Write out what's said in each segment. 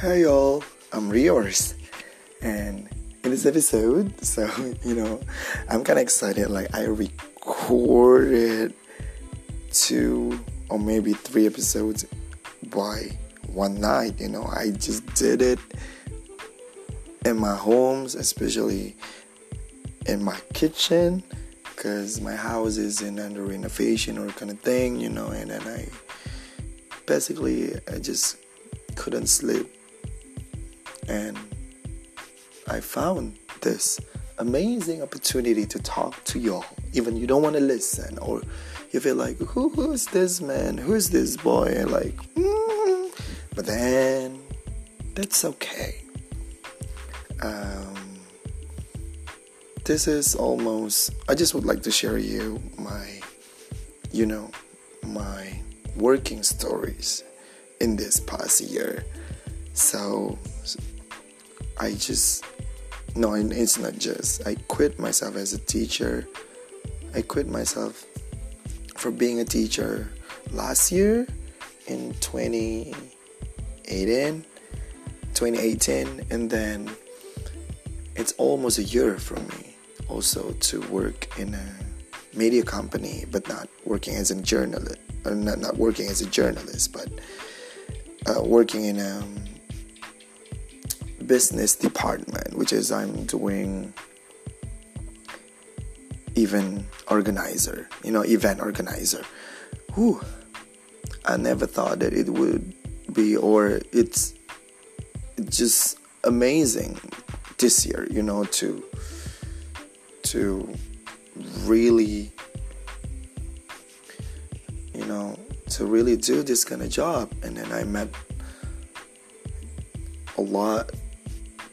Hi y'all, I'm Rios, and in this episode, so you know, I'm kind of excited. Like I recorded two or maybe three episodes by one night. You know, I just did it in my homes, especially in my kitchen, because my house is in under renovation or kind of thing. You know, and then I basically I just couldn't sleep and I found this amazing opportunity to talk to y'all. Even you don't want to listen, or you feel like, Who, who's this man? Who's this boy? And like, mm. but then that's okay. Um, this is almost. I just would like to share you my, you know, my working stories in this past year. So I just no, it's not just. I quit myself as a teacher. I quit myself for being a teacher last year in 2018, 2018, and then it's almost a year for me also to work in a media company, but not working as a journalist, or uh, not not working as a journalist, but uh, working in a um, business department, which is I'm doing event organizer, you know, event organizer. Whew. I never thought that it would be, or it's, just amazing this year, you know, to to really, you know, to really do this kind of job. And then I met a lot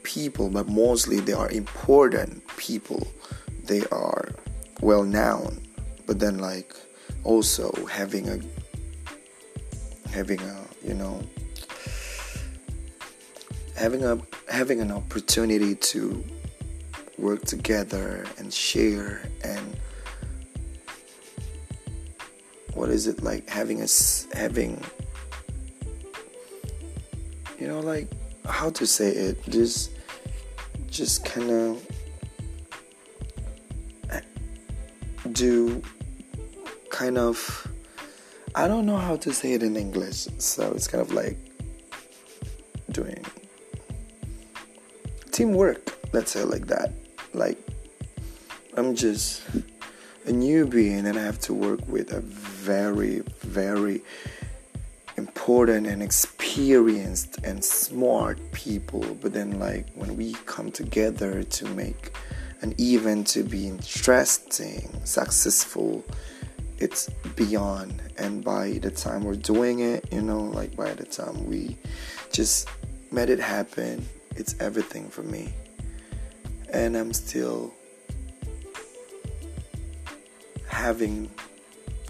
people, but mostly they are important people. They are well known, but then like also having a having a you know having a having an opportunity to work together and share and what is it like having a having you know like how to say it just just kind of do kind of I don't know how to say it in English, so it's kind of like doing teamwork, let's say like that. Like I'm just a newbie and then I have to work with a very, very important and experienced and smart people but then like when we come together to make an event to be interesting successful it's beyond. And by the time we're doing it you know like by the time we just made it happen it's everything for me. And i'm still having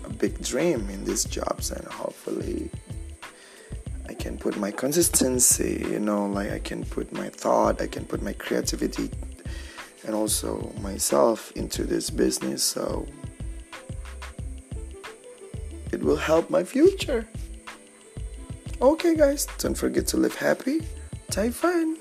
a big dream in these jobs and hopefully can put my consistency, you know, like I can put my thought, I can put my creativity and also myself into this business. So it will help my future. Okay, guys, don't forget to live happy, type fun.